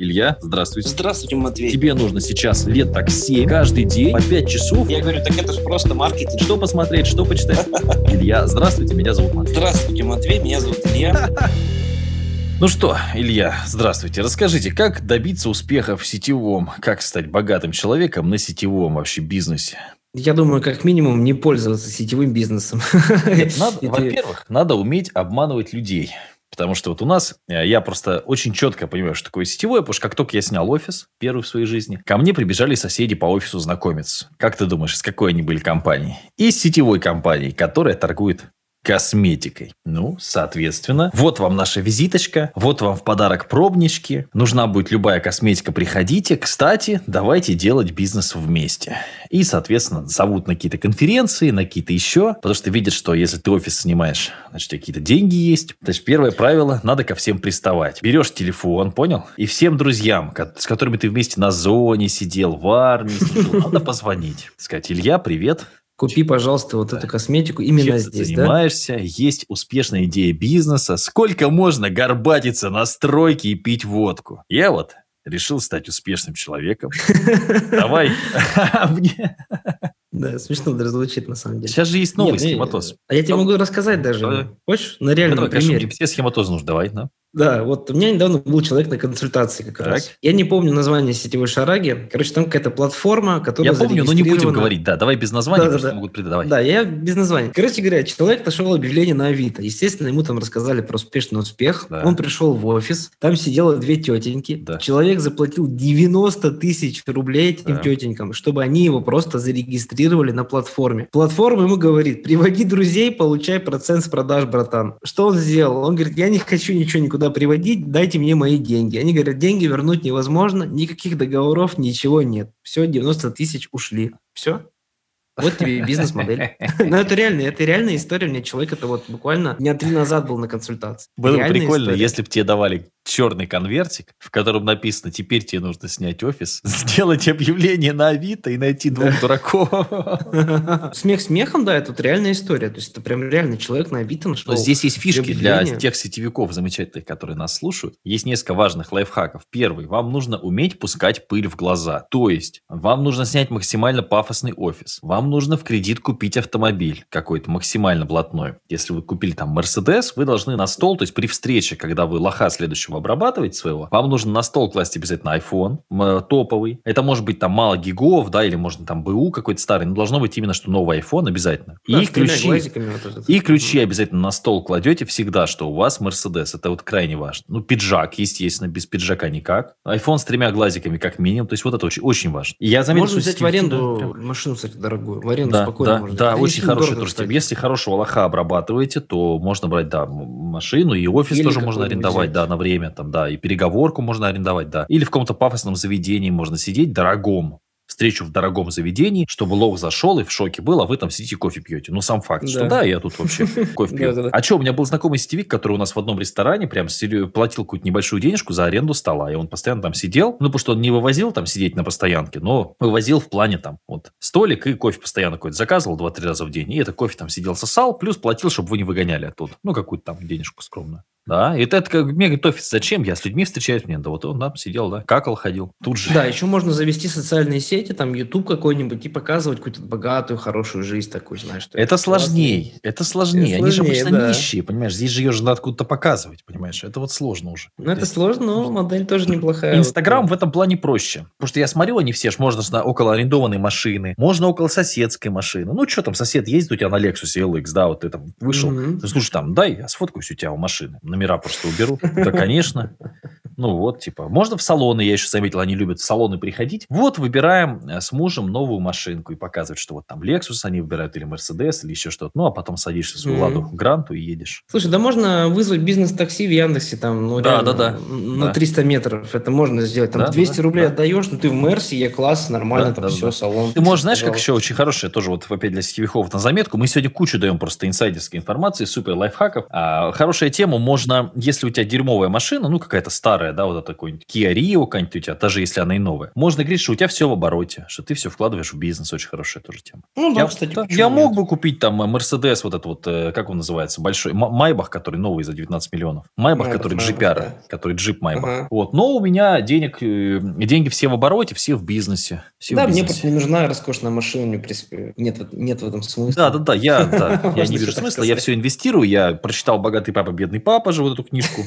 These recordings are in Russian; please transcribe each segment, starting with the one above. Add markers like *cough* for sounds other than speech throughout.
Илья, здравствуйте. Здравствуйте, Матвей. Тебе нужно сейчас лет так 7, каждый день, по 5 часов. Я говорю, так это же просто маркетинг. Что посмотреть, что почитать? *laughs* Илья, здравствуйте, меня зовут Матвей. Здравствуйте, Матвей, меня зовут Илья. *laughs* Ну что, Илья, здравствуйте. Расскажите, как добиться успеха в сетевом, как стать богатым человеком на сетевом вообще бизнесе? Я думаю, как минимум не пользоваться сетевым бизнесом. Надо, *laughs* во-первых, надо уметь обманывать людей. Потому что вот у нас, э, я просто очень четко понимаю, что такое сетевое, потому что как только я снял офис, первый в своей жизни, ко мне прибежали соседи по офису знакомиться. Как ты думаешь, с какой они были компанией? Из сетевой компании, которая торгует косметикой. Ну, соответственно, вот вам наша визиточка, вот вам в подарок пробнички. Нужна будет любая косметика, приходите. Кстати, давайте делать бизнес вместе. И, соответственно, зовут на какие-то конференции, на какие-то еще, потому что видят, что если ты офис снимаешь, значит, какие-то деньги есть. Значит, первое правило, надо ко всем приставать. Берешь телефон, понял? И всем друзьям, с которыми ты вместе на зоне сидел, в армии, служил, надо позвонить. Сказать, Илья, привет, Купи, пожалуйста, вот да. эту косметику именно Чем здесь, ты занимаешься, да? есть успешная идея бизнеса. Сколько можно горбатиться на стройке и пить водку? Я вот решил стать успешным человеком. *laughs* Давай *laughs* да, смешно даже звучит на самом деле. Сейчас же есть новый Нет, схематоз. А я тебе могу рассказать даже. Хочешь? На реальном ну, примере. Все схематозы нужно. Давай, да. Да, вот у меня недавно был человек на консультации как так. раз. Я не помню название сетевой шараги. Короче, там какая-то платформа, которая Я помню, но не будем говорить. Да, давай без названия, да, да, да. могут придавать. Да, я без названия. Короче говоря, человек нашел объявление на Авито. Естественно, ему там рассказали про успешный успех. Да. Он пришел в офис, там сидело две тетеньки. Да. Человек заплатил 90 тысяч рублей этим да. тетенькам, чтобы они его просто зарегистрировали на платформе. Платформа ему говорит, приводи друзей, получай процент с продаж, братан. Что он сделал? Он говорит, я не хочу ничего никуда никуда приводить, дайте мне мои деньги. Они говорят, деньги вернуть невозможно, никаких договоров, ничего нет. Все, 90 тысяч ушли. Все, вот тебе бизнес-модель. *laughs* Но это реально, это реальная история. У меня человек это вот буквально дня три назад был на консультации. Было бы прикольно, если бы тебе давали черный конвертик, в котором написано, теперь тебе нужно снять офис, *laughs* сделать объявление на Авито и найти двух дураков. *laughs* Смех смехом, да, это вот реальная история. То есть это прям реально человек на Авито нашел. Но здесь есть фишки для тех сетевиков замечательных, которые нас слушают. Есть несколько важных лайфхаков. Первый, вам нужно уметь пускать пыль в глаза. То есть, вам нужно снять максимально пафосный офис. Вам нужно в кредит купить автомобиль какой-то максимально блатной. Если вы купили там Мерседес, вы должны на стол, то есть при встрече, когда вы лоха следующего обрабатываете своего, вам нужно на стол класть обязательно iPhone топовый. Это может быть там мало гигов, да, или можно там БУ какой-то старый, но должно быть именно что новый iPhone обязательно. Да, и ключи, вот и ключи обязательно на стол кладете всегда, что у вас Мерседес. Это вот крайне важно. Ну, пиджак, естественно, без пиджака никак. iPhone с тремя глазиками как минимум. То есть вот это очень, очень важно. И я заметил, можно взять в аренду да, машину, кстати, дорогую в аренду да, спокойно да, можно. Да, очень хороший тур. Если хорошего лоха обрабатываете, то можно брать, да, машину, и офис Или тоже можно арендовать, взять. да, на время, там, да, и переговорку можно арендовать, да. Или в каком-то пафосном заведении можно сидеть, дорогом, встречу в дорогом заведении, чтобы лох зашел и в шоке был, а вы там сидите кофе пьете. Ну, сам факт, да. что да, я тут вообще *laughs* кофе пью. А что, у меня был знакомый сетевик, который у нас в одном ресторане прям платил какую-то небольшую денежку за аренду стола, и он постоянно там сидел, ну, потому что он не вывозил там сидеть на постоянке, но вывозил в плане там вот столик и кофе постоянно какой-то заказывал 2-3 раза в день, и это кофе там сидел, сосал, плюс платил, чтобы вы не выгоняли оттуда. Ну, какую-то там денежку скромную. Да, и это, как мне говорит, офис, зачем? Я с людьми встречаюсь, мне, да вот он там сидел, да, какал, ходил, тут же. Да, еще можно завести социальные сети, там, YouTube какой-нибудь, и показывать какую-то богатую, хорошую жизнь такую, знаешь. Это, это сложнее, это сложнее, это они же обычно да. нищие, понимаешь, здесь же ее же надо откуда-то показывать, понимаешь, это вот сложно уже. Ну, это сложно, но модель тоже неплохая. Инстаграм вот. в этом плане проще, потому что я смотрю, они все ж можно на около арендованной машины, можно около соседской машины, ну, что там, сосед ездит у тебя на Lexus LX, да, вот ты там вышел, mm-hmm. слушай, там, дай, я сфоткаюсь у тебя у машины, номера просто уберу, да, конечно. Ну вот, типа, можно в салоны, я еще заметил, они любят в салоны приходить. Вот, выбираем э, с мужем новую машинку и показывать, что вот там Lexus они выбирают или Mercedes, или еще что-то. Ну, а потом садишься в свою ладу Гранту и едешь. Слушай, да можно вызвать бизнес-такси в Яндексе там, ну, да, да, да. на да. 300 метров. Это можно сделать. Там да, 200 да, рублей да. отдаешь, ну, ты в Мерсе, Е-класс, нормально, да, там да, все, да. салон. Ты можешь, знаешь, как еще очень хорошее, тоже вот опять для сетевиков на заметку. Мы сегодня кучу даем просто инсайдерской информации, супер лайфхаков. А, хорошая тема, можно, если у тебя дерьмовая машина, ну, какая-то старая, старая, да, вот это такой Kia Rio какая-нибудь у тебя, даже если она и новая. Можно говорить, что у тебя все в обороте, что ты все вкладываешь в бизнес. Очень хорошая тоже тема. Ну, да, я, кстати, да, я мог бы купить там Мерседес, вот этот вот, э, как он называется, большой, Майбах, который новый за 19 миллионов. Майбах, который джипяра, да. который джип Майбах. Ага. Вот. Но у меня денег, э, деньги все в обороте, все в бизнесе. Все да, в бизнесе. мне просто не нужна роскошная машина, мне, в принципе, нет, нет в этом смысла. Да, да, да, я, да, *laughs* я не вижу смысла, я все инвестирую, я прочитал «Богатый папа, бедный папа» же, вот эту книжку.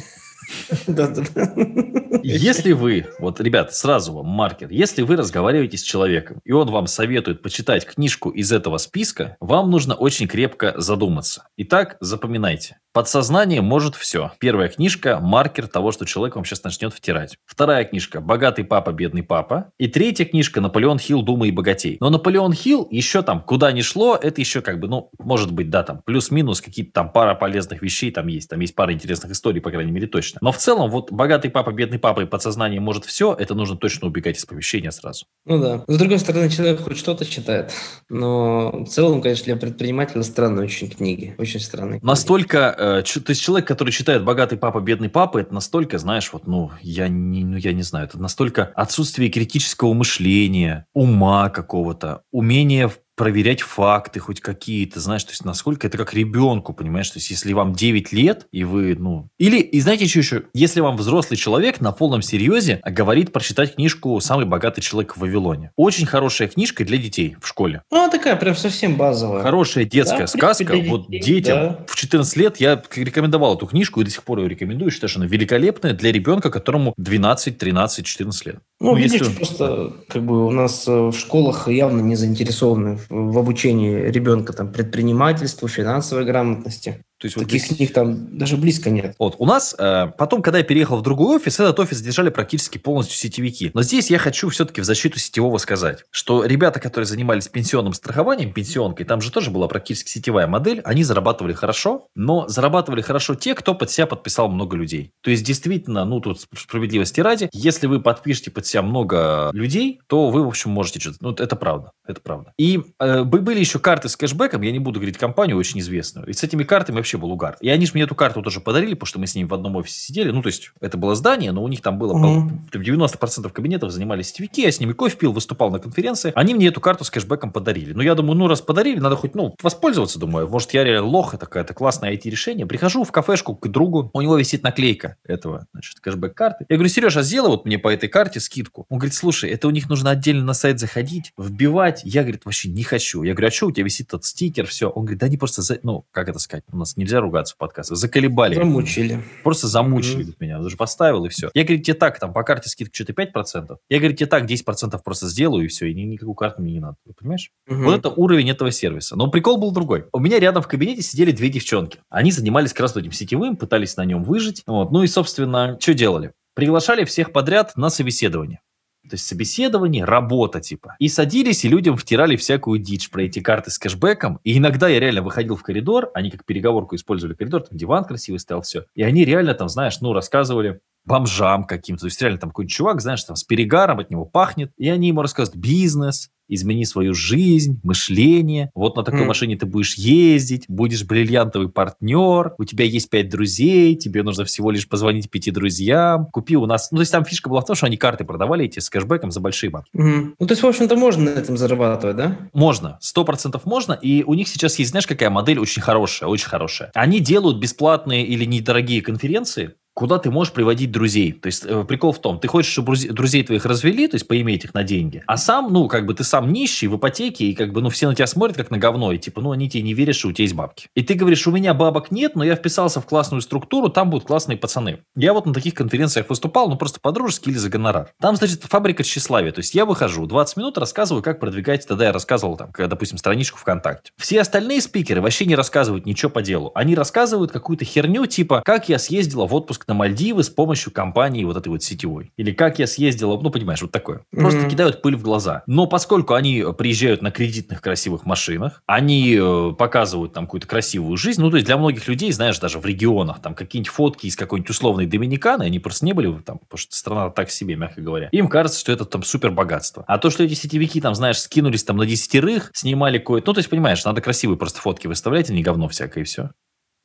Если вы, вот, ребят, сразу вам маркер, если вы разговариваете с человеком, и он вам советует почитать книжку из этого списка, вам нужно очень крепко задуматься. Итак, запоминайте. Подсознание может все. Первая книжка – маркер того, что человек вам сейчас начнет втирать. Вторая книжка – «Богатый папа, бедный папа». И третья книжка – «Наполеон Хилл, Дума и богатей». Но Наполеон Хилл еще там, куда ни шло, это еще как бы, ну, может быть, да, там, плюс-минус какие-то там пара полезных вещей там есть. Там есть пара интересных историй, по крайней мере, точно. Но в целом, вот «Богатый папа, бедный папа» и «Подсознание может все» – это нужно точно убегать из помещения сразу. Ну да. С другой стороны, человек хоть что-то читает. Но в целом, конечно, для предпринимателя странные очень книги. Очень странные. Настолько Э, то есть человек, который читает «Богатый папа, бедный папа», это настолько, знаешь, вот, ну, я не, ну, я не знаю, это настолько отсутствие критического мышления, ума какого-то, умения проверять факты хоть какие-то, знаешь, то есть насколько это как ребенку, понимаешь, то есть если вам 9 лет, и вы, ну... Или, и знаете, что еще? Если вам взрослый человек на полном серьезе говорит прочитать книжку «Самый богатый человек в Вавилоне». Очень хорошая книжка для детей в школе. Ну, такая прям совсем базовая. Хорошая детская да, сказка. Детей, вот детям да. в 14 лет я рекомендовал эту книжку и до сих пор ее рекомендую. Считаю, что она великолепная для ребенка, которому 12, 13, 14 лет. Ну, ну видишь, если... просто как бы у нас э, в школах явно не заинтересованы в обучении ребенка там предпринимательству, финансовой грамотности. То есть Таких вот здесь... книг там даже близко нет. Вот, у нас э, потом, когда я переехал в другой офис, этот офис держали практически полностью сетевики. Но здесь я хочу все-таки в защиту сетевого сказать, что ребята, которые занимались пенсионным страхованием, пенсионкой, там же тоже была практически сетевая модель, они зарабатывали хорошо, но зарабатывали хорошо те, кто под себя подписал много людей. То есть, действительно, ну, тут справедливости ради, если вы подпишете под себя много людей, то вы, в общем, можете что-то... Ну, это правда, это правда. И э, были еще карты с кэшбэком, я не буду говорить компанию очень известную, и с этими картами вообще вообще был угар. И они же мне эту карту тоже подарили, потому что мы с ними в одном офисе сидели. Ну, то есть, это было здание, но у них там было mm-hmm. 90% кабинетов занимались сетевики, я с ними кофе пил, выступал на конференции. Они мне эту карту с кэшбэком подарили. Ну, я думаю, ну, раз подарили, надо хоть, ну, воспользоваться, думаю. Может, я реально лох, это какое-то классное IT-решение. Прихожу в кафешку к другу, у него висит наклейка этого, значит, кэшбэк-карты. Я говорю, Сережа, сделай вот мне по этой карте скидку. Он говорит, слушай, это у них нужно отдельно на сайт заходить, вбивать. Я, говорит, вообще не хочу. Я говорю, а что у тебя висит этот стикер, все. Он говорит, да они просто, за... ну, как это сказать, у нас нельзя ругаться в подкасте подкаста. Заколебали. Замучили. Просто замучили mm-hmm. меня. Даже поставил и все. Я, говорю, тебе так, там по карте скидка что-то 5%. Я, говорю, тебе так 10% просто сделаю и все. И никакую карту мне не надо. Понимаешь? Mm-hmm. Вот это уровень этого сервиса. Но прикол был другой. У меня рядом в кабинете сидели две девчонки. Они занимались как раз этим сетевым, пытались на нем выжить. Вот. Ну и, собственно, что делали? Приглашали всех подряд на собеседование. То есть собеседование, работа типа. И садились, и людям втирали всякую дичь про эти карты с кэшбэком. И иногда я реально выходил в коридор, они как переговорку использовали коридор, там диван красивый стоял, все. И они реально там, знаешь, ну, рассказывали бомжам каким-то. То есть реально там какой-нибудь чувак, знаешь, там с перегаром от него пахнет. И они ему рассказывают бизнес, измени свою жизнь, мышление. Вот на такой mm. машине ты будешь ездить, будешь бриллиантовый партнер, у тебя есть пять друзей, тебе нужно всего лишь позвонить пяти друзьям. Купи у нас... Ну, то есть там фишка была в том, что они карты продавали эти с кэшбэком за большие бабки. Mm. Ну, то есть, в общем-то, можно на этом зарабатывать, да? Можно. Сто процентов можно. И у них сейчас есть, знаешь, какая модель очень хорошая, очень хорошая. Они делают бесплатные или недорогие конференции, куда ты можешь приводить друзей. То есть э, прикол в том, ты хочешь, чтобы друзей твоих развели, то есть поиметь их на деньги, а сам, ну, как бы ты сам нищий в ипотеке, и как бы, ну, все на тебя смотрят как на говно, и типа, ну, они тебе не верят, что у тебя есть бабки. И ты говоришь, у меня бабок нет, но я вписался в классную структуру, там будут классные пацаны. Я вот на таких конференциях выступал, ну, просто по-дружески или за гонорар. Там, значит, фабрика тщеславия. То есть я выхожу, 20 минут рассказываю, как продвигать, тогда я рассказывал, там, допустим, страничку ВКонтакте. Все остальные спикеры вообще не рассказывают ничего по делу. Они рассказывают какую-то херню, типа, как я съездила в отпуск на Мальдивы с помощью компании вот этой вот сетевой. Или как я съездила, ну, понимаешь, вот такое. Просто mm-hmm. кидают пыль в глаза. Но поскольку они приезжают на кредитных красивых машинах, они э, показывают там какую-то красивую жизнь, ну, то есть для многих людей, знаешь, даже в регионах, там какие-нибудь фотки из какой-нибудь условной Доминиканы, они просто не были там, потому что страна так себе, мягко говоря. Им кажется, что это там супер богатство. А то, что эти сетевики там, знаешь, скинулись там на десятерых, снимали кое-то, ну, то есть, понимаешь, надо красивые просто фотки выставлять, а не говно всякое и все.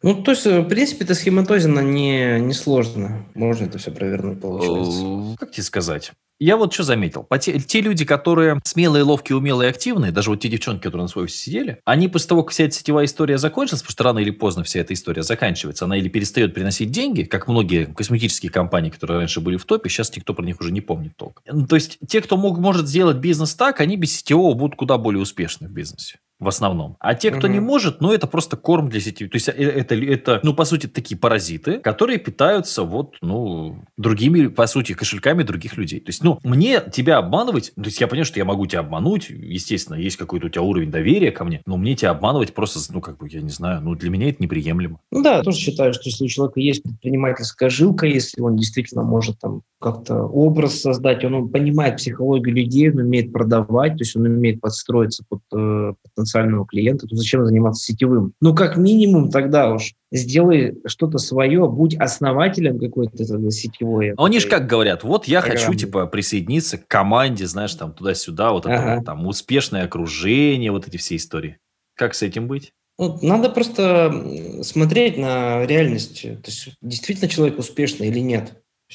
Ну, то есть, э, в принципе, это схематозина не, не сложно. Можно это все провернуть, получается. Э, как тебе сказать? Я вот что заметил. Те, те люди, которые смелые, ловкие, умелые, активные, даже вот те девчонки, которые на своем сидели, они после того, как вся эта сетевая история закончилась, потому что рано или поздно вся эта история заканчивается, она или перестает приносить деньги, как многие косметические компании, которые раньше были в топе, сейчас никто про них уже не помнит толком. То есть, те, кто мог, может сделать бизнес так, они без сетевого будут куда более успешны в бизнесе в основном. А те, кто угу. не может, ну, это просто корм для сети. То есть, э, это, это, ну, по сути, такие паразиты, которые питаются вот, ну, другими, по сути, кошельками других людей. То есть, ну, мне тебя обманывать, то есть, я понимаю, что я могу тебя обмануть, естественно, есть какой-то у тебя уровень доверия ко мне, но мне тебя обманывать просто, ну, как бы, я не знаю, ну, для меня это неприемлемо. Ну, да, я тоже считаю, что если у человека есть предпринимательская жилка, если он действительно может там как-то образ создать, он, понимает психологию людей, он умеет продавать, то есть он умеет подстроиться под э, потенциального клиента, то зачем заниматься сетевым? Ну, как минимум тогда уж сделай что-то свое, будь основателем какой-то сетевой. А они же как говорят, вот я программы. хочу, типа, присоединиться к команде, знаешь, там, туда-сюда, вот ага. это, там, успешное окружение, вот эти все истории. Как с этим быть? Ну, надо просто смотреть на реальность. То есть, действительно человек успешный или нет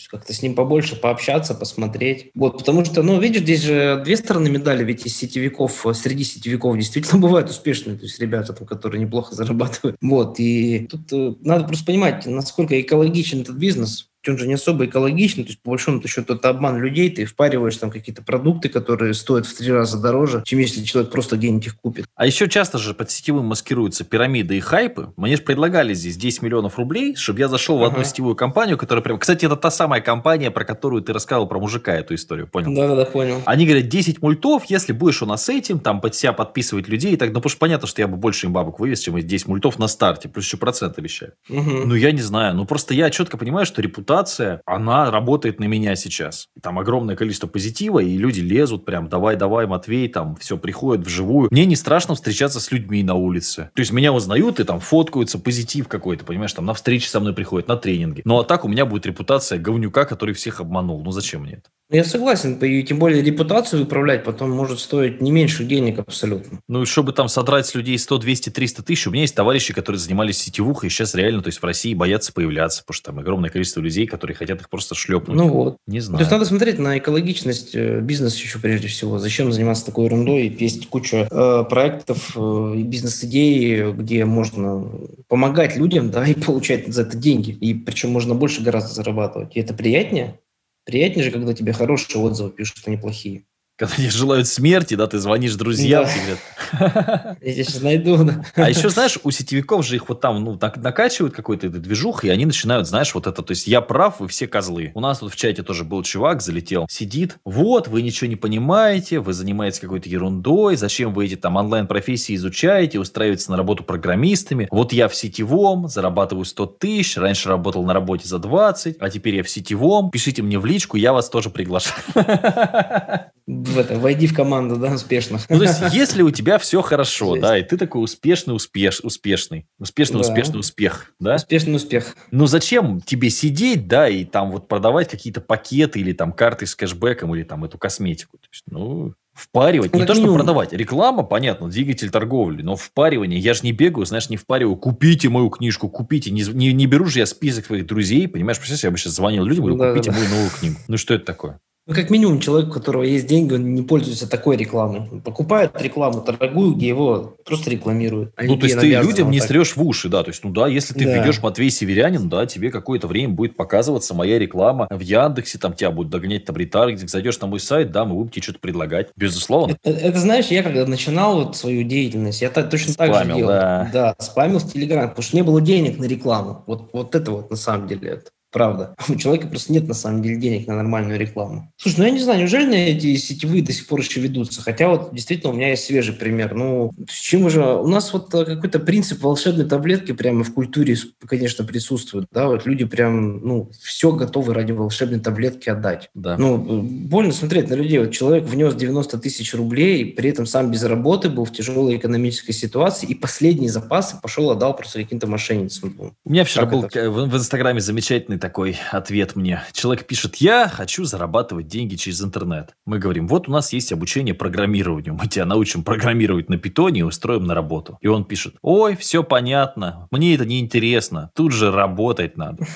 как-то с ним побольше пообщаться, посмотреть. Вот, потому что, ну, видишь, здесь же две стороны медали, ведь из сетевиков, среди сетевиков действительно *laughs* бывают успешные, то есть ребята, там, которые неплохо зарабатывают. Вот, и тут э, надо просто понимать, насколько экологичен этот бизнес, он же не особо экологичный, то есть по большому счету это обман людей, ты впариваешь там какие-то продукты, которые стоят в три раза дороже, чем если человек просто где-нибудь их купит. А еще часто же под сетевым маскируются пирамиды и хайпы. Мне же предлагали здесь 10 миллионов рублей, чтобы я зашел в одну сетевую компанию, которая прям... Кстати, это та самая компания, про которую ты рассказывал про мужика эту историю, понял? Да-да-да, понял. Они говорят, 10 мультов, если будешь у нас этим, там под себя подписывать людей, так, ну, потому что понятно, что я бы больше им бабок вывез, чем 10 мультов на старте, плюс еще процент обещаю. Угу. Ну, я не знаю, ну, просто я четко понимаю, что репутация, она она работает на меня сейчас. Там огромное количество позитива, и люди лезут прям, давай-давай, Матвей, там все приходит вживую. Мне не страшно встречаться с людьми на улице. То есть меня узнают и там фоткаются, позитив какой-то, понимаешь, там на встречи со мной приходят, на тренинги. Ну а так у меня будет репутация говнюка, который всех обманул. Ну зачем мне это? Ну, я согласен, и тем более репутацию управлять потом может стоить не меньше денег абсолютно. Ну и чтобы там содрать с людей 100, 200, 300 тысяч, у меня есть товарищи, которые занимались сетевухой, и сейчас реально, то есть в России боятся появляться, потому что там огромное количество людей, которые хотят их просто шлепнуть. Ну вот. Не знаю. То есть надо смотреть на экологичность э, бизнеса еще прежде всего. Зачем заниматься такой ерундой? Есть куча э, проектов э, и бизнес-идей, где можно помогать людям, да, *laughs* и получать за это деньги. И причем можно больше гораздо зарабатывать. И это приятнее. Приятнее же, когда тебе хорошие отзывы пишут, а не плохие. Когда тебе желают смерти, да, ты звонишь друзьям, да. говорят. *laughs* Я тебя сейчас найду, да. А еще, знаешь, у сетевиков же их вот там, ну, так накачивают какой-то движух, и они начинают, знаешь, вот это, то есть я прав, вы все козлы. У нас тут в чате тоже был чувак, залетел, сидит, вот, вы ничего не понимаете, вы занимаетесь какой-то ерундой, зачем вы эти там онлайн-профессии изучаете, устраиваетесь на работу программистами. Вот я в сетевом, зарабатываю 100 тысяч, раньше работал на работе за 20, а теперь я в сетевом, пишите мне в личку, я вас тоже приглашаю *laughs* в это, войди в команду, да, успешных. Ну, то есть, если у тебя все хорошо, да, и ты такой успешный, успеш, успешный, успешный, да. успешный успех, да? Успешный успех. Ну, зачем тебе сидеть, да, и там вот продавать какие-то пакеты или там карты с кэшбэком или там эту косметику? То есть, ну, Впаривать, не то, что продавать. Реклама, понятно, двигатель торговли, но впаривание, я же не бегаю, знаешь, не впариваю, купите мою книжку, купите, не, не, не беру же я список своих друзей, понимаешь, представляешь, я бы сейчас звонил людям, говорю, купите да, мою новую книгу. Ну, что это такое? Ну, как минимум, человек, у которого есть деньги, он не пользуется такой рекламой. Он покупает рекламу дорогую, где его просто рекламируют. А ну, то есть ты людям не так. стрешь в уши, да. То есть, ну да, если ты да. введешь Матвей Северянин, да, тебе какое-то время будет показываться моя реклама в Яндексе, там тебя будут догонять там ретаргетинг, зайдешь на мой сайт, да, мы будем тебе что-то предлагать. Безусловно. Это, это знаешь, я когда начинал вот свою деятельность, я так, точно спамил, так же делал. Да. да, спамил в Телеграм, потому что не было денег на рекламу. Вот, вот это вот на самом деле это. Правда. *laughs* У человека просто нет на самом деле денег на нормальную рекламу. Слушай, ну я не знаю, неужели на эти сетевые до сих пор еще ведутся? Хотя вот действительно у меня есть свежий пример. Ну, с чем уже... У нас вот э, какой-то принцип волшебной таблетки прямо в культуре, конечно, присутствует. Да, вот люди прям, ну, все готовы ради волшебной таблетки отдать. Да. Ну, больно смотреть на людей. Вот человек внес 90 тысяч рублей, при этом сам без работы был в тяжелой экономической ситуации, и последние запасы пошел отдал просто каким-то мошенницам. У меня вчера как был это? в, в Инстаграме замечательный такой ответ мне. Человек пишет, я хочу зарабатывать деньги через интернет. Мы говорим, вот у нас есть обучение программированию. Мы тебя научим программировать на питоне и устроим на работу. И он пишет, ой, все понятно, мне это не интересно, тут же работать надо. *laughs*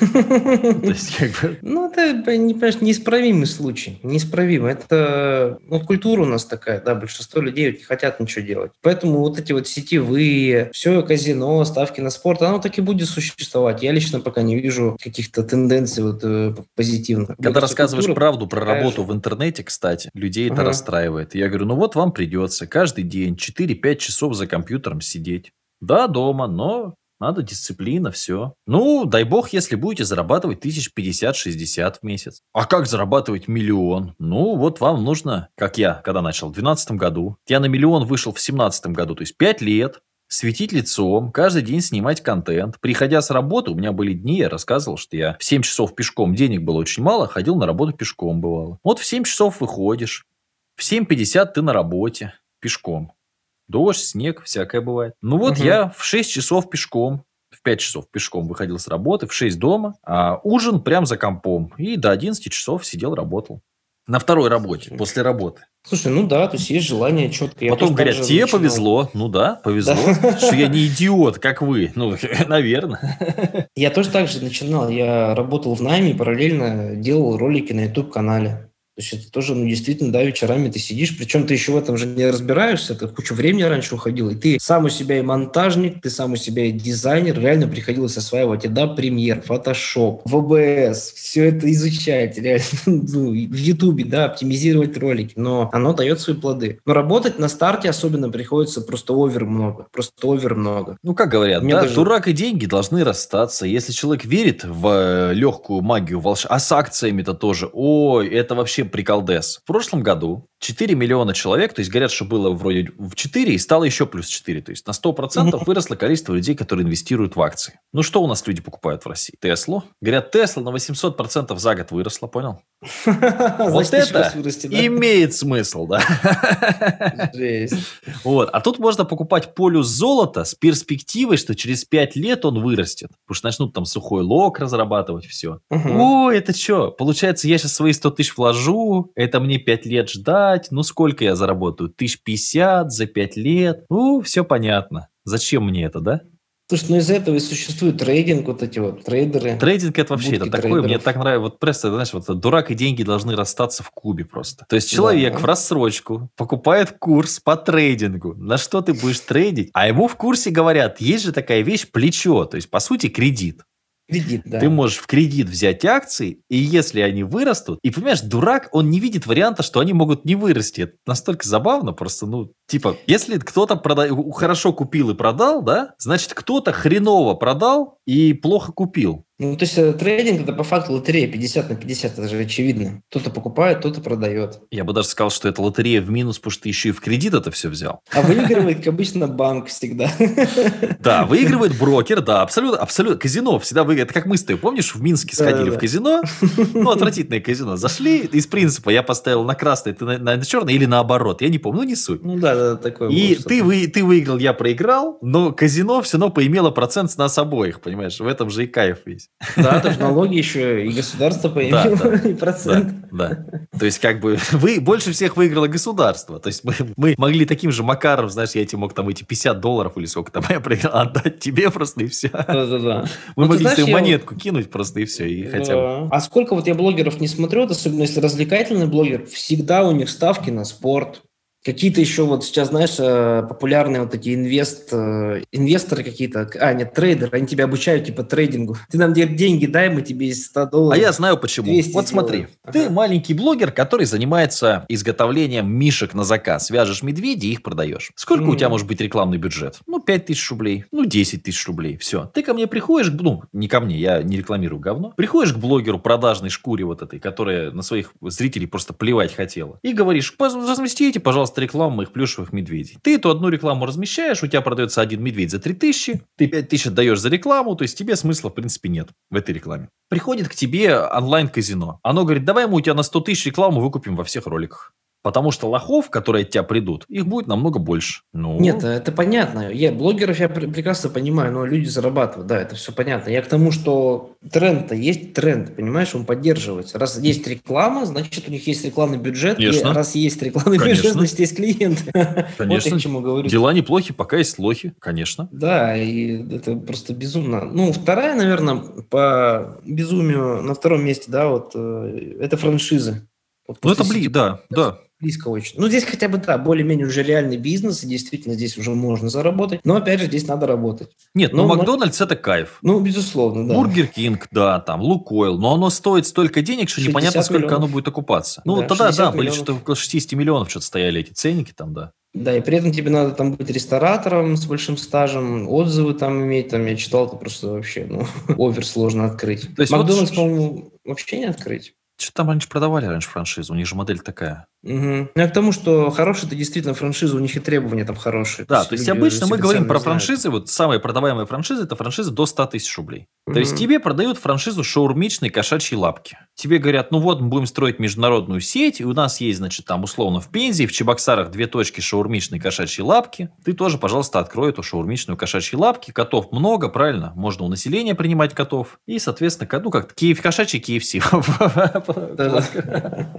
Ну, это, понимаешь, неисправимый случай. Неисправимый. Это ну, культура у нас такая, да, большинство людей не хотят ничего делать. Поэтому вот эти вот сетевые, все казино, ставки на спорт, оно так и будет существовать. Я лично пока не вижу каких-то тенденций вот э, позитивных. Когда рассказываешь правду про работу же. в интернете, кстати, людей ага. это расстраивает. Я говорю, ну вот вам придется каждый день 4-5 часов за компьютером сидеть. Да, дома, но надо дисциплина, все. Ну, дай бог, если будете зарабатывать тысяч пятьдесят-шестьдесят в месяц. А как зарабатывать миллион? Ну, вот вам нужно, как я, когда начал, в 2012 году. Я на миллион вышел в 2017 году, то есть 5 лет. Светить лицом, каждый день снимать контент. Приходя с работы, у меня были дни, я рассказывал, что я в 7 часов пешком, денег было очень мало, ходил на работу пешком бывало. Вот в 7 часов выходишь, в 7.50 ты на работе пешком. Дождь, снег, всякое бывает. Ну вот угу. я в 6 часов пешком, в 5 часов пешком выходил с работы, в 6 дома, а ужин прям за компом. И до 11 часов сидел, работал. На второй работе, Слушай. после работы. Слушай, ну да, то есть есть желание четко. Потом говорят, тебе начинал. повезло. Ну да, повезло, *laughs* что я не идиот, как вы. Ну, *laughs* наверное. Я тоже так же начинал. Я работал в найме, параллельно делал ролики на YouTube-канале. То есть это тоже, ну, действительно, да, вечерами ты сидишь, причем ты еще в этом же не разбираешься, это кучу времени раньше уходило, и ты сам у себя и монтажник, ты сам у себя и дизайнер, реально приходилось осваивать и да, премьер, фотошоп, ВБС, все это изучать, реально, *laughs* ну, в Ютубе, да, оптимизировать ролики, но оно дает свои плоды. Но работать на старте особенно приходится просто овер много, просто овер много. Ну, как говорят, да, даже... дурак и деньги должны расстаться. Если человек верит в э, легкую магию волшебства, а с акциями-то тоже, ой, это вообще приколдес. В прошлом году 4 миллиона человек, то есть говорят, что было вроде в 4 и стало еще плюс 4. То есть на 100% выросло количество людей, которые инвестируют в акции. Ну что у нас люди покупают в России? Теслу. Говорят, Тесла на 800% за год выросла, понял? *laughs* Вот это имеет смысл, да. Вот. А тут можно покупать полюс золота с перспективой, что через 5 лет он вырастет. Потому что начнут там сухой лог разрабатывать, все. О, это что? Получается, я сейчас свои 100 тысяч вложу, это мне 5 лет ждать. Ну, сколько я заработаю? Тысяч пятьдесят за 5 лет? Ну, все понятно. Зачем мне это, да? Слушай, ну из-за этого и существует трейдинг, вот эти вот трейдеры. Трейдинг это вообще это такое, мне так нравится. Вот просто, знаешь, вот дурак и деньги должны расстаться в кубе просто. То есть человек да. в рассрочку покупает курс по трейдингу. На что ты будешь трейдить? А ему в курсе говорят, есть же такая вещь плечо, то есть по сути кредит. Кредит, да. Ты можешь в кредит взять акции, и если они вырастут, и понимаешь, дурак, он не видит варианта, что они могут не вырасти. Это настолько забавно, просто, ну, типа, если кто-то прода... хорошо купил и продал, да, значит, кто-то хреново продал и плохо купил. Ну, то есть э, трейдинг это по факту лотерея 50 на 50, это же очевидно. Кто-то покупает, кто-то продает. Я бы даже сказал, что это лотерея в минус, потому что ты еще и в кредит это все взял. А выигрывает, как обычно, банк всегда. *laughs* Да, выигрывает брокер, да, абсолютно, абсолютно. Казино всегда выигрывает. Это как мы с тобой, помнишь, в Минске сходили в казино? Ну, отвратительное казино. Зашли, из принципа я поставил на красный, ты на, на черный или наоборот. Я не помню, ну не суть. Ну да, да, такое. И ты, вы, ты выиграл, я проиграл, но казино все равно поимело процент с нас обоих, понимаешь? В этом же и кайф весь. Да, даже налоги еще и государство поимело, да, *laughs* да, и процент. Да, да. То есть, как бы, *laughs* вы больше всех выиграло государство. То есть, мы, мы могли таким же макаром, знаешь, я тебе мог там эти 50 долларов или сколько там *laughs* я проиграл, отдать тебе просто и все. Да-да-да. Мы ну, могли знаешь, себе монетку вот... кинуть просто и все, и да. хотя бы. А сколько вот я блогеров не смотрю, особенно если развлекательный блогер, всегда у них ставки на спорт, Какие-то еще вот сейчас, знаешь, э, популярные вот эти инвест, э, инвесторы какие-то, а, нет, трейдеры, они тебя обучают типа трейдингу. Ты нам деньги дай, мы тебе из 100 долларов. А я знаю почему. Вот смотри, ага. ты маленький блогер, который занимается изготовлением мишек на заказ. Свяжешь медведей и их продаешь. Сколько mm. у тебя может быть рекламный бюджет? Ну, 5 тысяч рублей, ну, 10 тысяч рублей. Все. Ты ко мне приходишь, ну, не ко мне, я не рекламирую говно. Приходишь к блогеру продажной шкуре вот этой, которая на своих зрителей просто плевать хотела. И говоришь, разместите, пожалуйста, просто рекламу моих плюшевых медведей. Ты эту одну рекламу размещаешь, у тебя продается один медведь за 3000, ты 5000 отдаешь за рекламу, то есть тебе смысла в принципе нет в этой рекламе. Приходит к тебе онлайн-казино. Оно говорит, давай мы у тебя на 100 тысяч рекламу выкупим во всех роликах. Потому что лохов, которые от тебя придут, их будет намного больше. Ну... Нет, это понятно. Я блогеров я прекрасно понимаю, но люди зарабатывают, да, это все понятно. Я к тому, что тренд-то есть тренд, понимаешь, он поддерживается. Раз есть реклама, значит, у них есть рекламный бюджет. Конечно. И раз есть рекламный конечно. бюджет, значит, есть клиенты. *laughs* Конечно. вот к чему говорю. Дела неплохи, пока есть лохи, конечно. Да, и это просто безумно. Ну, вторая, наверное, по безумию на втором месте, да, вот, э, это франшизы. Вот ну, это блин, да, да близко очень. Ну, здесь хотя бы, да, более-менее уже реальный бизнес, и действительно здесь уже можно заработать. Но, опять же, здесь надо работать. Нет, но, ну, Макдональдс но... это кайф. Ну, безусловно, да. Бургер Кинг, да, там, Лукойл, но оно стоит столько денег, что непонятно, сколько миллионов. оно будет окупаться. Ну, да, тогда, да, были что-то около 60 миллионов что-то стояли эти ценники там, да. Да, и при этом тебе надо там быть ресторатором с большим стажем, отзывы там иметь, там я читал, это просто вообще, ну, *laughs* over сложно открыть. То есть Макдональдс, вот... по-моему, вообще не открыть. Что там раньше продавали раньше франшизу? У них же модель такая. Угу. Я к тому, что хорошие это действительно франшиза, у них и требования там хорошие. Да, то есть, то есть обычно мы говорим про знают. франшизы, вот самые продаваемые франшизы это франшизы до 100 тысяч рублей. Угу. То есть тебе продают франшизу шаурмичной кошачьей лапки. Тебе говорят, ну вот мы будем строить международную сеть, и у нас есть, значит, там условно в Пензе, в Чебоксарах две точки шаурмичной кошачьей лапки. Ты тоже, пожалуйста, открой эту шаурмичную кошачьей лапки. Котов много, правильно? Можно у населения принимать котов. И, соответственно, ну как, Киев, кошачий KFC.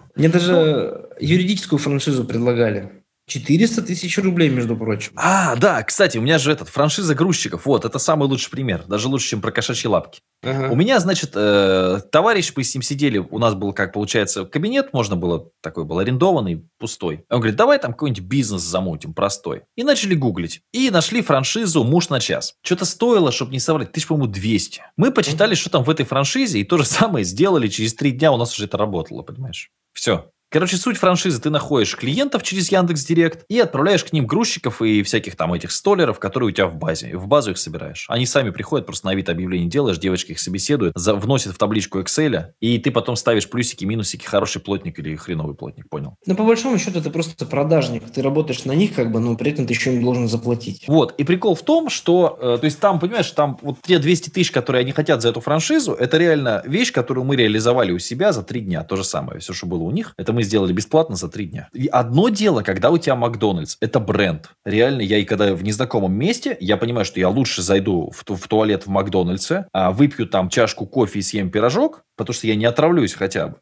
*laughs* Мне даже юридическую франшизу предлагали. 400 тысяч рублей, между прочим. А, да, кстати, у меня же этот франшиза грузчиков. Вот, это самый лучший пример. Даже лучше, чем про кошачьи лапки. Ага. У меня, значит, э, товарищ, мы с ним сидели, у нас был, как получается, кабинет, можно было, такой был арендованный, пустой. Он говорит, давай там какой-нибудь бизнес замутим, простой. И начали гуглить. И нашли франшизу «Муж на час». Что-то стоило, чтобы не соврать, тысяч, по-моему, 200. Мы почитали, что там в этой франшизе, и то же самое сделали. Через три дня у нас уже это работало, понимаешь? Все. Короче, суть франшизы. Ты находишь клиентов через Яндекс Директ и отправляешь к ним грузчиков и всяких там этих столеров, которые у тебя в базе. В базу их собираешь. Они сами приходят, просто на вид объявление делаешь, девочки их собеседуют, за, вносят в табличку Excel, и ты потом ставишь плюсики, минусики, хороший плотник или хреновый плотник, понял? Ну, по большому счету, это просто продажник. Ты работаешь на них, как бы, но при этом ты еще им должен заплатить. Вот. И прикол в том, что, э, то есть там, понимаешь, там вот те 200 тысяч, которые они хотят за эту франшизу, это реально вещь, которую мы реализовали у себя за три дня. То же самое. Все, что было у них, это мы сделали бесплатно за три дня. И одно дело, когда у тебя Макдональдс, это бренд. Реально, я и когда в незнакомом месте, я понимаю, что я лучше зайду в, в туалет в Макдональдсе, а выпью там чашку кофе и съем пирожок, потому что я не отравлюсь хотя бы.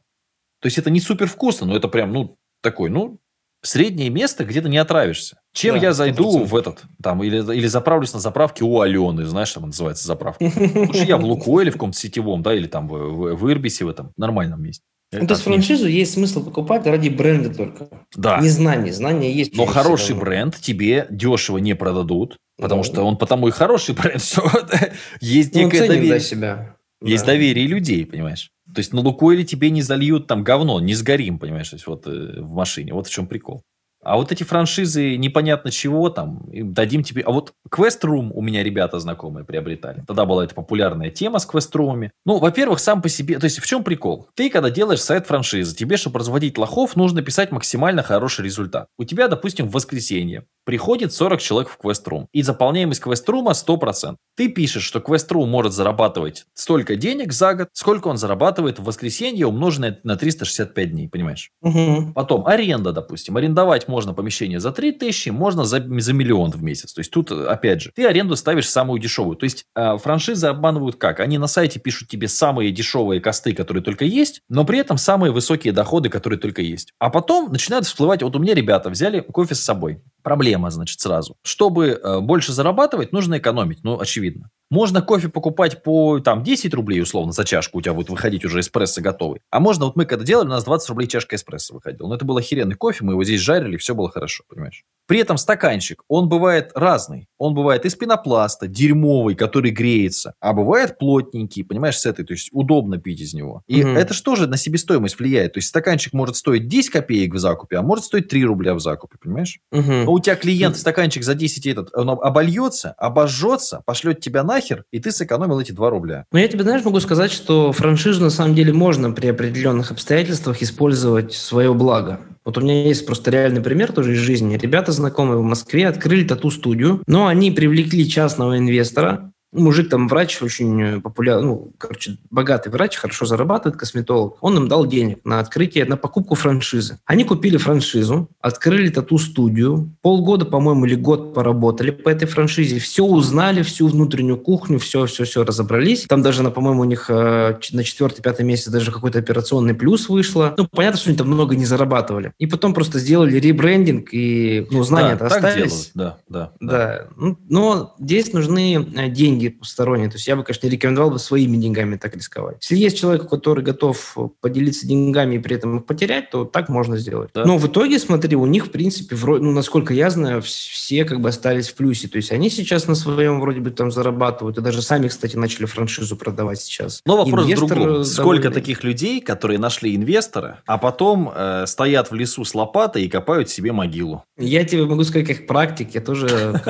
То есть это не супер вкусно, но это прям, ну, такой, ну, среднее место, где ты не отравишься. Чем да, я зайду 100%. в этот, там, или, или заправлюсь на заправке у Алены, знаешь, там называется заправка. Лучше я в Лукойле в каком-то сетевом, да, или там в, в, в Ирбисе в этом нормальном месте. Ну, то есть франшизу есть смысл покупать ради бренда только. Да. Не знания. Знания есть. Но хороший бренд тебе дешево не продадут, потому да. что он потому и хороший *laughs* бренд, что есть ну, некое доверие. себя. Есть да. доверие людей, понимаешь? То есть на Лукойле тебе не зальют там говно, не сгорим, понимаешь, то есть вот э, в машине. Вот в чем прикол. А вот эти франшизы непонятно чего там, дадим тебе... А вот Quest Room у меня ребята знакомые приобретали. Тогда была эта популярная тема с Quest Room. Ну, во-первых, сам по себе... То есть, в чем прикол? Ты, когда делаешь сайт франшизы, тебе, чтобы разводить лохов, нужно писать максимально хороший результат. У тебя, допустим, в воскресенье приходит 40 человек в Room, и заполняемость Room 100%. Ты пишешь, что Room может зарабатывать столько денег за год, сколько он зарабатывает в воскресенье, умноженное на 365 дней, понимаешь? Угу. Потом аренда, допустим. Арендовать можно помещение за 3 тысячи, можно за, за миллион в месяц. То есть тут, опять же, ты аренду ставишь самую дешевую. То есть э, франшизы обманывают как? Они на сайте пишут тебе самые дешевые косты, которые только есть, но при этом самые высокие доходы, которые только есть. А потом начинают всплывать, вот у меня ребята взяли кофе с собой. Проблема, значит, сразу. Чтобы э, больше зарабатывать, нужно экономить, ну, очевидно. Можно кофе покупать по там 10 рублей, условно, за чашку, у тебя будет выходить уже эспрессо готовый. А можно, вот мы когда делали, у нас 20 рублей чашка эспрессо выходила. Но это был охеренный кофе, мы его здесь жарили, все было хорошо, понимаешь? При этом стаканчик, он бывает разный. Он бывает из пенопласта, дерьмовый, который греется, а бывает плотненький, понимаешь, с этой, то есть удобно пить из него. И угу. это же тоже на себестоимость влияет. То есть стаканчик может стоить 10 копеек в закупе, а может стоить 3 рубля в закупе, понимаешь? Угу. Но у тебя клиент стаканчик за 10 этот, он обольется, обожжется, пошлет тебя нахер, и ты сэкономил эти 2 рубля. Ну, я тебе, знаешь, могу сказать, что франшизу на самом деле можно при определенных обстоятельствах использовать в свое благо. Вот у меня есть просто реальный пример тоже из жизни. Ребята знакомые в Москве открыли тату-студию, но они привлекли частного инвестора, Мужик там врач, очень популярный, ну, короче, богатый врач, хорошо зарабатывает, косметолог. Он им дал денег на открытие, на покупку франшизы. Они купили франшизу, открыли тату-студию, полгода, по-моему, или год поработали по этой франшизе, все узнали, всю внутреннюю кухню, все-все-все разобрались. Там даже, на, по-моему, у них э, на четвертый-пятый месяц даже какой-то операционный плюс вышло. Ну, понятно, что они там много не зарабатывали. И потом просто сделали ребрендинг, и ну, знания да, остались. Да, да, да. да. Ну, но здесь нужны э, деньги посторонние. То есть я бы, конечно, не рекомендовал бы своими деньгами так рисковать. Если есть человек, который готов поделиться деньгами и при этом их потерять, то так можно сделать. Да. Но в итоге, смотри, у них, в принципе, вроде, ну, насколько я знаю, все как бы остались в плюсе. То есть они сейчас на своем вроде бы там зарабатывают, и даже сами, кстати, начали франшизу продавать сейчас. Но вопрос Инвестор в другом. Сколько таких людей, которые нашли инвестора, а потом э, стоят в лесу с лопатой и копают себе могилу? Я тебе могу сказать, как практик, я тоже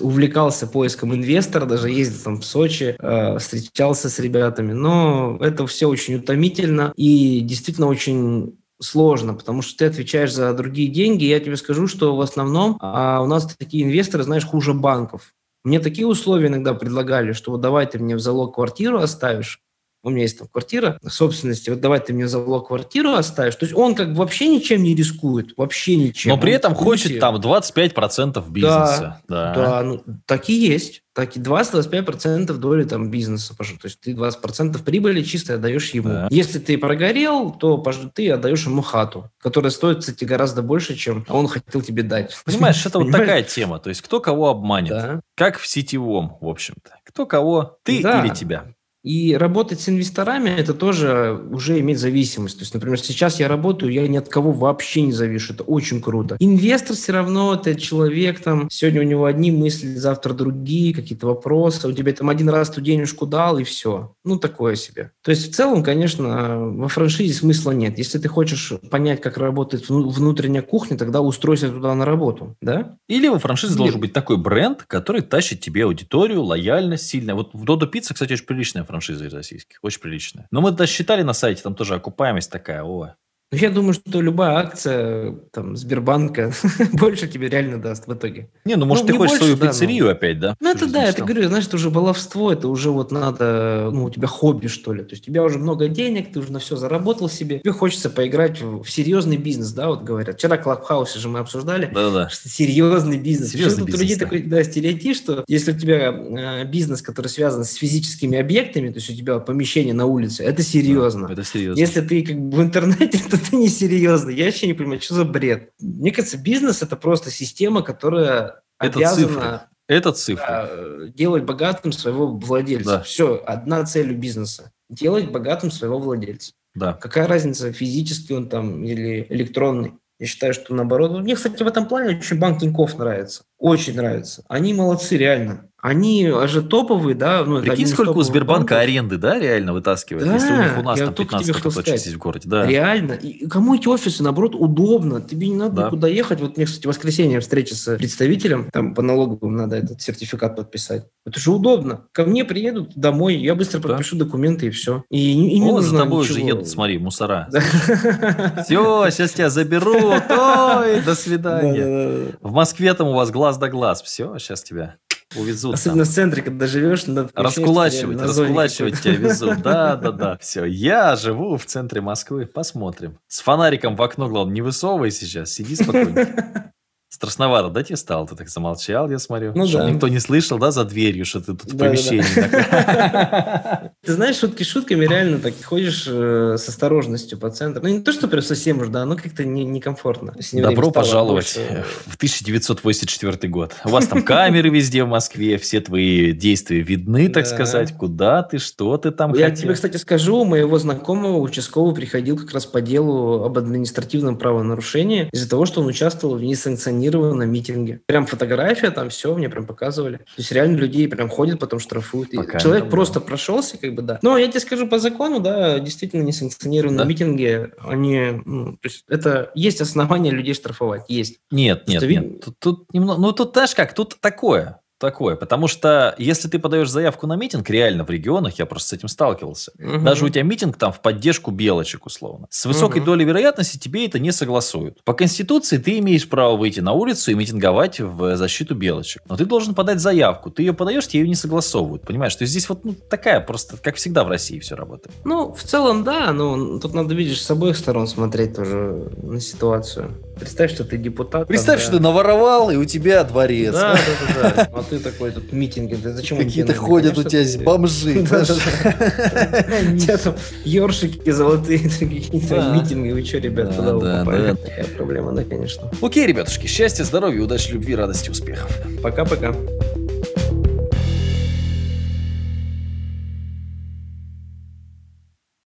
увлекался поиском инвестора, даже ездил там в Сочи, э, встречался с ребятами, но это все очень утомительно и действительно очень сложно, потому что ты отвечаешь за другие деньги. Я тебе скажу, что в основном а у нас такие инвесторы, знаешь, хуже банков. Мне такие условия иногда предлагали, что вот давай ты мне в залог квартиру оставишь, у меня есть там квартира собственности, вот давай ты мне залог квартиру оставишь. То есть он как бы вообще ничем не рискует, вообще ничем. Но при этом хочет там 25% бизнеса. Да, да. да ну, так и есть. Так и 20-25% доли там бизнеса. То есть ты 20% прибыли чисто отдаешь ему. Да. Если ты прогорел, то ты отдаешь ему хату, которая стоит, кстати, гораздо больше, чем он хотел тебе дать. Понимаешь, это вот такая тема. То есть кто кого обманет. Да. Как в сетевом, в общем-то. Кто кого, ты да. или тебя. И работать с инвесторами – это тоже уже иметь зависимость. То есть, например, сейчас я работаю, я ни от кого вообще не завишу. Это очень круто. Инвестор все равно – это человек, там, сегодня у него одни мысли, завтра другие, какие-то вопросы. У тебя там один раз ту денежку дал, и все. Ну, такое себе. То есть, в целом, конечно, во франшизе смысла нет. Если ты хочешь понять, как работает внутренняя кухня, тогда устройся туда на работу, да? Или во франшизе Или... должен быть такой бренд, который тащит тебе аудиторию, лояльность сильная. Вот в Додо Пицца, кстати, очень приличная франшизы российских. Очень приличная. Но мы даже считали на сайте, там тоже окупаемость такая, о, ну, я думаю, что любая акция там, Сбербанка *laughs* больше тебе реально даст в итоге. Не, ну может ну, ты хочешь больше, свою да, пиццерию но... опять, да? Ну это да, это говорю, знаешь, это уже баловство, это уже вот надо, ну у тебя хобби что ли. То есть у тебя уже много денег, ты уже на все заработал себе, тебе хочется поиграть в, в серьезный бизнес, да, вот говорят. Вчера в Клабхаусе же мы обсуждали, что серьезный бизнес. Серьезный бизнес, у людей да. такой да, стереотип, что если у тебя э, бизнес, который связан с физическими объектами, то есть у тебя помещение на улице, это серьезно. Да, это серьезно. Если ты как бы в интернете, *laughs* то это несерьезно. Я вообще не понимаю, что за бред. Мне кажется, бизнес – это просто система, которая это обязана... Цифры. Это цифра. делать богатым своего владельца. Да. Все, одна цель у бизнеса. Делать богатым своего владельца. Да. Какая разница, физический он там или электронный? Я считаю, что наоборот. Мне, кстати, в этом плане очень банк Тинькофф нравится. Очень нравится. Они молодцы, реально. Они же топовые, да. Ну, Прикинь, сколько у Сбербанка банков. аренды, да, реально вытаскивает? Да, если у них у нас там 15 точек здесь в городе. Да. Реально. И кому эти офисы, наоборот, удобно. Тебе не надо да. никуда ехать. Вот мне, кстати, в воскресенье встреча с представителем, там по налоговым надо этот сертификат подписать. Это же удобно. Ко мне приедут домой, я быстро да. подпишу документы и все. И, и не О, нужно за тобой ничего. уже едут, смотри, мусора. *laughs* Все, сейчас тебя заберут. Ой, до свидания. В Москве там у вас глаз да глаз. Все, сейчас тебя увезут. Особенно там. в центре, когда живешь, надо раскулачивать, раскулачивать тебя везут. *laughs* Да, да, да. Все, я живу в центре Москвы. Посмотрим. С фонариком в окно, главное, не высовывай сейчас, сиди спокойно. *laughs* Страшновато, да, тебе стало? Ты так замолчал, я смотрю. Ну, да. никто не слышал, да, за дверью, что ты тут да, в помещении. *laughs* Ты знаешь, шутки шутками реально так ходишь э, с осторожностью по центру. Ну, не то, что прям совсем уж, да, но как-то некомфортно. Добро пожаловать в 1984 год. У вас там *laughs* камеры везде в Москве, все твои действия видны, так сказать. Куда ты, что ты там Я тебе, кстати, скажу, у моего знакомого участковый приходил как раз по делу об административном правонарушении из-за того, что он участвовал в несанкционированном санкционированном митинге. Прям фотография, там все мне прям показывали. То есть реально людей прям ходят, потом штрафуют. Пока человек просто было. прошелся, как бы, да. Но я тебе скажу по закону, да, действительно несанкционированные да? митинги, они, ну, то есть это есть основания людей штрафовать, есть. Нет, нет, нет. Тут, тут немного, ну тут знаешь как, тут такое. Такое. Потому что если ты подаешь заявку на митинг, реально в регионах, я просто с этим сталкивался, угу. даже у тебя митинг там в поддержку белочек условно, с высокой угу. долей вероятности тебе это не согласуют. По Конституции ты имеешь право выйти на улицу и митинговать в защиту белочек. Но ты должен подать заявку. Ты ее подаешь, тебе ее не согласовывают. Понимаешь? То есть здесь вот ну, такая просто, как всегда в России все работает. Ну, в целом, да, но тут надо, видишь, с обоих сторон смотреть тоже на ситуацию. Представь, что ты депутат. Представь, да. что ты наворовал, и у тебя дворец. Да, да, да. да. *laughs* Ты такой тут митинги. Ты зачем Какие-то ходят у тебя бомжи. *laughs* У тебя там ёршики золотые, *laughs* какие-то митинги. Вы что, ребят, попали? Такая проблема, да, конечно. Окей, ребятушки, счастья, здоровья, удачи, любви, радости, успехов. Пока-пока.